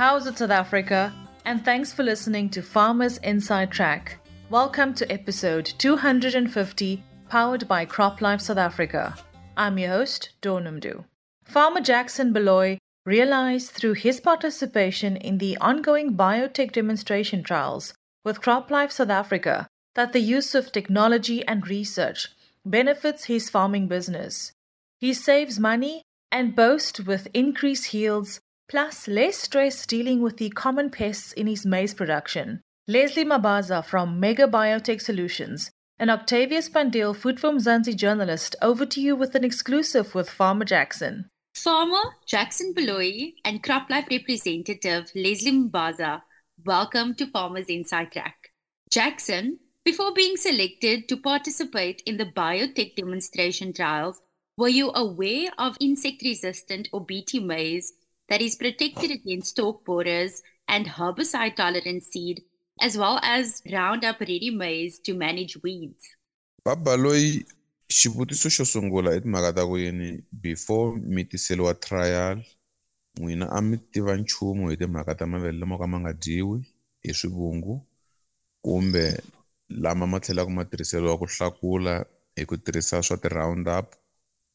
How's it, South Africa? And thanks for listening to Farmers Inside Track. Welcome to episode 250, powered by CropLife South Africa. I'm your host, Dornumdu. Farmer Jackson Baloyi realized through his participation in the ongoing biotech demonstration trials with CropLife South Africa that the use of technology and research benefits his farming business. He saves money and boasts with increased yields plus less stress dealing with the common pests in his maize production. Lesley Mabasa from Mega Biotech Solutions and Octavia Spandiel, Food For Mzansi journalist, over to you with an exclusive with Farmer Jackson. Farmer Jackson Baloyi and CropLife representative Lesley Mabasa, welcome to Farmers Inside Track. Jackson, before being selected to participate in the biotech demonstration trials, were you aware of insect resistant or BT maize that is protected against stalk borers and herbicide tolerant seed, as well as Roundup Ready maize to manage weeds? Babaloyi xivutiso xo sungula i timhaka ta ku yini before mi tiseliwa trial n'wina a mi tiva nchumu hi timhaka ta mavele lama ka ma nga dyiwi hi swivungu kumbe lama ma tlhelaka ma tirhiseriwa ku hlakula hi ku tirhisa swa ti-roundup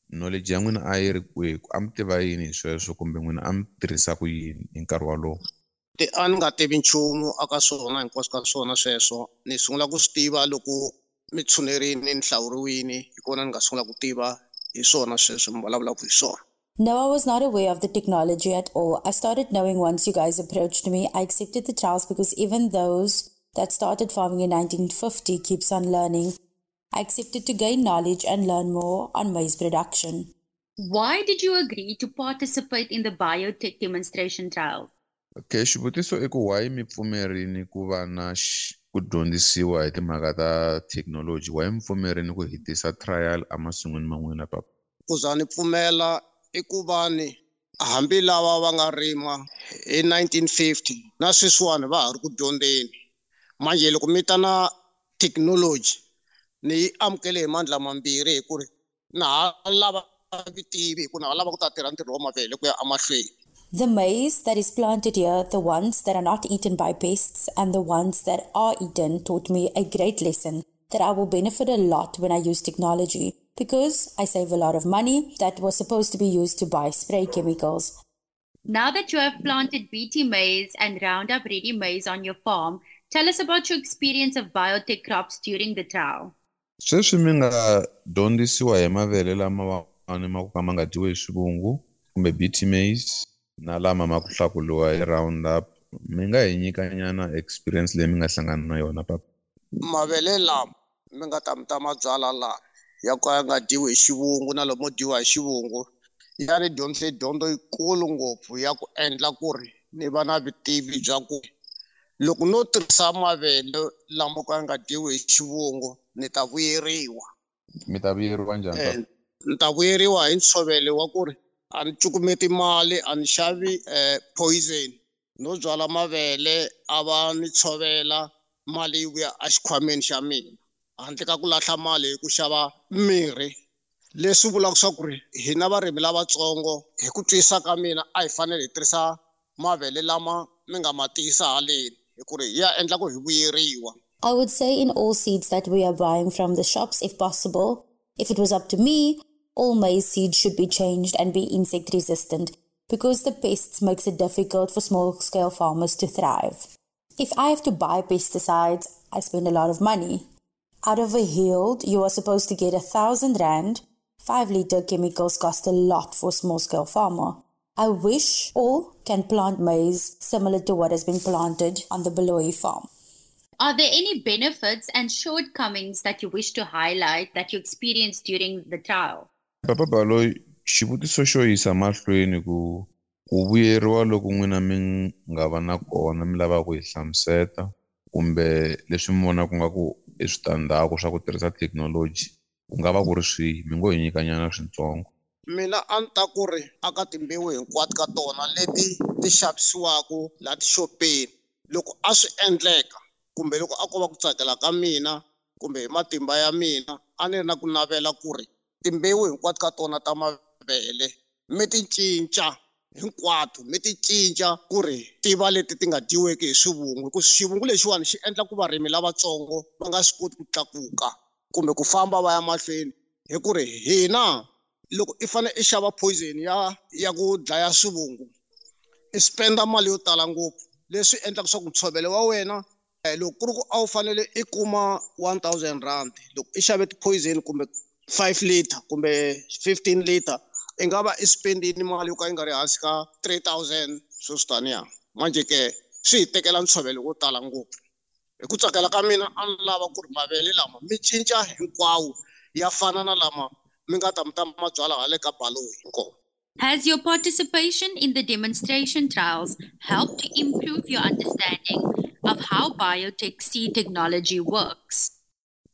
knowledge ya n'wina a yi ri kwihi a mi tiva yini hi sweswo kumbe n'wina a mi tirhisa ku yini hi nkarhi walowo a ni nga tivi nchumu aka swona hinkwaswo ka swona sweswo ni sungula ku swi tiva loko mi tshunerini ni hlawuriwini hi kona ni nga sungula ku tiva hi swona sweswo mi vulavulaka hi swona No, I was not aware of the technology at all. I started knowing once you guys approached me. I accepted the trials because even those that started farming in 1950 keeps on learning. I accepted to gain knowledge and learn more on maize production. Why did you agree to participate in the biotech demonstration trials? okay xivutiso i ku why mi pfumerini ku va na ku dyondzisiwa hi timhaka ta thekinoloji why mi pfumerini ku hetisa trial emasungwini ma n'wina papa ku za ni pfumela i ku va ni hambi lava va nga rima hi 1950 na sweswiwani va ha ri ku dyondzeni manje loko mi ta na thekinoloji ni yi amukele hi mandla mambirhi hi ku ri na ha lava vitivi hi ku na ha lava ku ta tirha ntirho wa mavele ku ya emahlweni The maize that is planted here, the ones that are not eaten by pests and the ones that are eaten, taught me a great lesson that I will benefit a lot when I use technology because I save a lot of money that was supposed to be used to buy spray chemicals. Now that you have planted BT maize and Roundup Ready maize on your farm, tell us about your experience of biotech crops during the trial. Sweswi mi nga dyondzisiwa hi mavele lama wani ma ku ka ma nga dyiwi hi swivungu kumbe bt maize na lama ma ku hlakuliwa hi roundup. Mi nga hi nyika nyana experience leyi mi nga hlangana na yona papa. Mavele lama mi nga ta mi ta ma byala laha ya ka ya nga dyiwi hi xivungu na lomo dyiwa hi xivungu ya ni dyondzise dyondzo yikulu ngopfu ya ku endla ku ri ni va na vutivi bya ku loko no tirhisa mavele lama ka ya nga dyiwi hi xivungu ni ta vuyeriwa. Mi ta vuyeriwa njhani papa ni ta vuyeriwa hi ntshovelo wa ku ri a ni cukumeti mali a ni xavi um poison. No byala mavele a va ni tshovela mali yi vuya a xikhwameni xa mina. Handle ka ku lahla mali hi ku xava mirhi. Leswi vulaka swa ku ri hina varimi lavatsongo hi ku twisisa ka mina a hi fanele hi tirhisa mavele lama mi nga ma tiyisa haleni. I would say in all seeds that we are buying from the shops if possible. If it was up to me, all maize seeds should be changed and be insect resistant because the pests makes it difficult for small scale farmers to thrive. If I have to buy pesticides, I spend a lot of money. Out of a yield, you are supposed to get a thousand rand. Five liter chemicals cost a lot for small scale farmer. I wish all can plant maize similar to what has been planted on the Baloyi farm. Are there any benefits and shortcomings that you wish to highlight that you experienced during the trial? papa baloyi xivutiso xo yisa mahlweni ku ku vuyeriwa loko n'wina mi nga va na kona mi lavaka ku hi hlamuseta kumbe leswi mi vonaka nga ku i switandzhaku swa ku tirhisa thekinoloji ku nga va ku ri swihi mi ngo hi nyikanyana swintsongo mina a ni ta ku ri aka timbewu hinkwato ka tona leti ti xavisiwaku laha tixopeni loko a swi endleka kumbe loko a ko va ku tsakela ka mina kumbe hi matimba ya mina a ni ri na ku navela ku ri timbewu hinkwato ka tona ta mavele mi ti cinca hinkwato mi ti cinca ku ri ti va leti ti nga dyiweki hi swivungu. Hikuva xivungu lexiwani xi endla ku varimi lavatsongo va nga swi koti ku tlakuka kumbe ku famba va ya mahlweni. Hi ku ri hina loko i fanele i xava poison ya ya ku dlaya swivungu i spenda mali yo tala ngopfu. Leswi endlaka swa ku ntshovelo wa wena eh, loko ku ri ku a wu fanele i kuma one thousand rand loko i xave ti-poison kumbe five liter kumbe fifteen liter i nga va i spendini mali yo ka yi nga ri hansi ka three thousand swo swi taniya manje ke swi hi tekela ntshovelo wo tala ngopfu. Hi ku tsakela ka mina a ni lava ku ri mavele lama mi cinca hinkwawo ya fana na lama mi nga ta mi ta ma hale ka baloyi inkomo Has your participation in the demonstration trials helped to improve your understanding of how biotech seed technology works?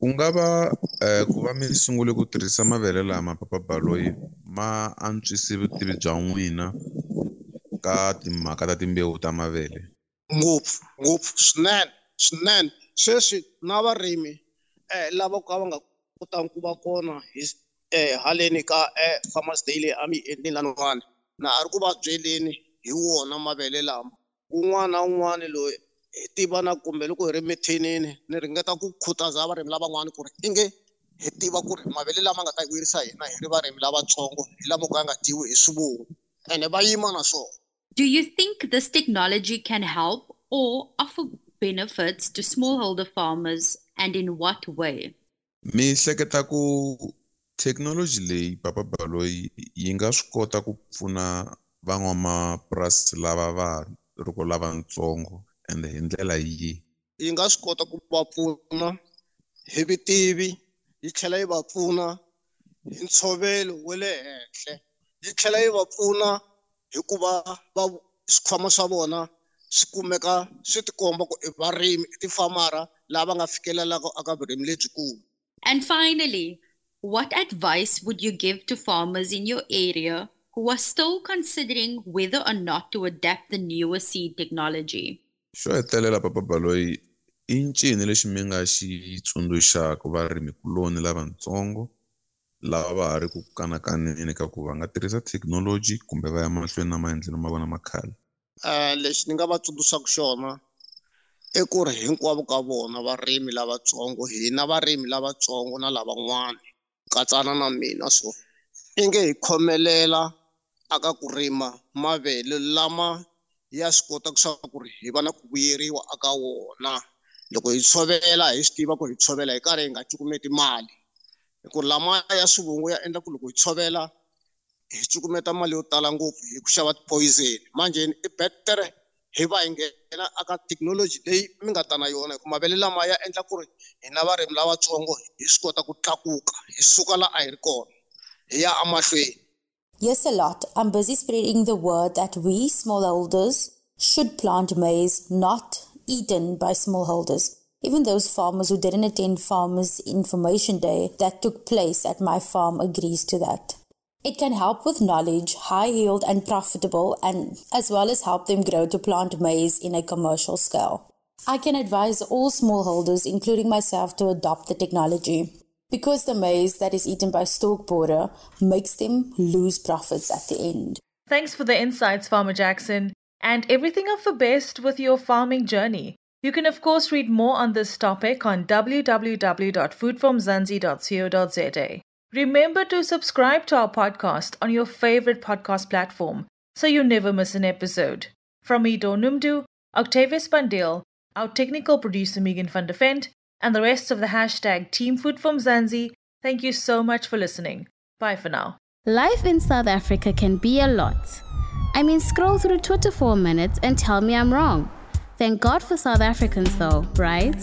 ku nga va eh, ku va mi sungule ku tirhisa mavele lama papa baloyi ma antswise vutivi bya n'wina ka timhaka ta timbewu ta mavele. Ngopfu ngopfu swinene swinene. Sweswi na varimi eh lava ku ka va nga kotangi ku va kona hi haleni ka eh farmers day leyi a mi yi endleni laniwani na a ri ku va byeleni hi wona mavele lama. Un'wana na un'wana loyi hi tiva na kumbe loko hi ri mithinini ni ringeta ku khutaza varimi lavan'wana ku ri i nge hi tiva ku ri mavele lama nga ta vuyerisa hina hi ri varimi lavatsongo hi lama ku ya nga dyiwi hi swivungu ene va yima na swona. Do you think this technology can help or offer benefits to smallholder farmers and in what way? mi hleketa ku thekinoloji leyi papa baloyi yi nga swi kota ku pfuna van'wamapurasi lava va ri ku lavatsongo ende hi ndlela yihi? Yi nga swi kota ku va pfuna hi vutivi yi tlhela yi va pfuna hi ntshovelo wa le henhla yi tlhela yi va pfuna hi ku va va swikhwama swa vona swi kumeka swi tikomba ku i varimi i tifamara lava nga fikelelaka aka vurimi lebyikulu. And finally, what advice would you give to farmers in your area who are still considering whether or not to adapt the newer seed technology? xo hetelela papa baloyi i ncini lexi mi nga xi tsundzuxaka varimikuloni lavatsongo lava va ha ri ku kanakaneni ka ku va nga tirhisa thekinoloji kumbe va ya mahlweni na maendlelo ma vona ma khale um lexi ni nga va tsundzuxaka xona i ku ri hinkwavo ka vona varimi lavatsongo hina varimi lavatsongo na lavan'wana katsana na mina so i nge hi khomelela aka ku rima mavele lama ya swi kotaka swa ku ri hi va na ku vuyeriwa aka wona. Loko hi tshovela hi swi tiva ku hi tshovela hi karhi hi nga cukumeti mali. Hi ku lama ya swivungu ya endla ku loko hi tshovela hi cukumeta mali yo tala ngopfu hi ku xava ti-poison manjeni i betere hi va hi nghena aka thekinoloji leyi mi nga ta na yona hi ku mavele lama ya endla ku ri hina varimi lavatsongo hi swi kota ku tlakuka hi suka la a hi ri kona hi ya amahlweni Yes, a lot. I'm busy spreading the word that we smallholders should plant maize, not eaten by smallholders. Even those farmers who didn't attend Farmers Information Day that took place at my farm agrees to that. It can help with knowledge, high yield and profitable, and as well as help them grow to plant maize in a commercial scale. I can advise all smallholders, including myself, to adopt the technology because the maize that is eaten by stalk borer makes them lose profits at the end. Thanks for the insights, Farmer Jackson, and everything of the best with your farming journey. You can, of course, read more on this topic on www.foodformzansi.co.za. Remember to subscribe to our podcast on your favorite podcast platform so you never miss an episode. From me, Donumdu, Octavia Spandiel, our technical producer Megan van der Vent, and the rest of the hashtag Team Food For Mzansi, thank you so much for listening. Bye for now. Life in South Africa can be a lot. I mean, scroll through Twitter for a minute and tell me I'm wrong. Thank God for South Africans, though, right?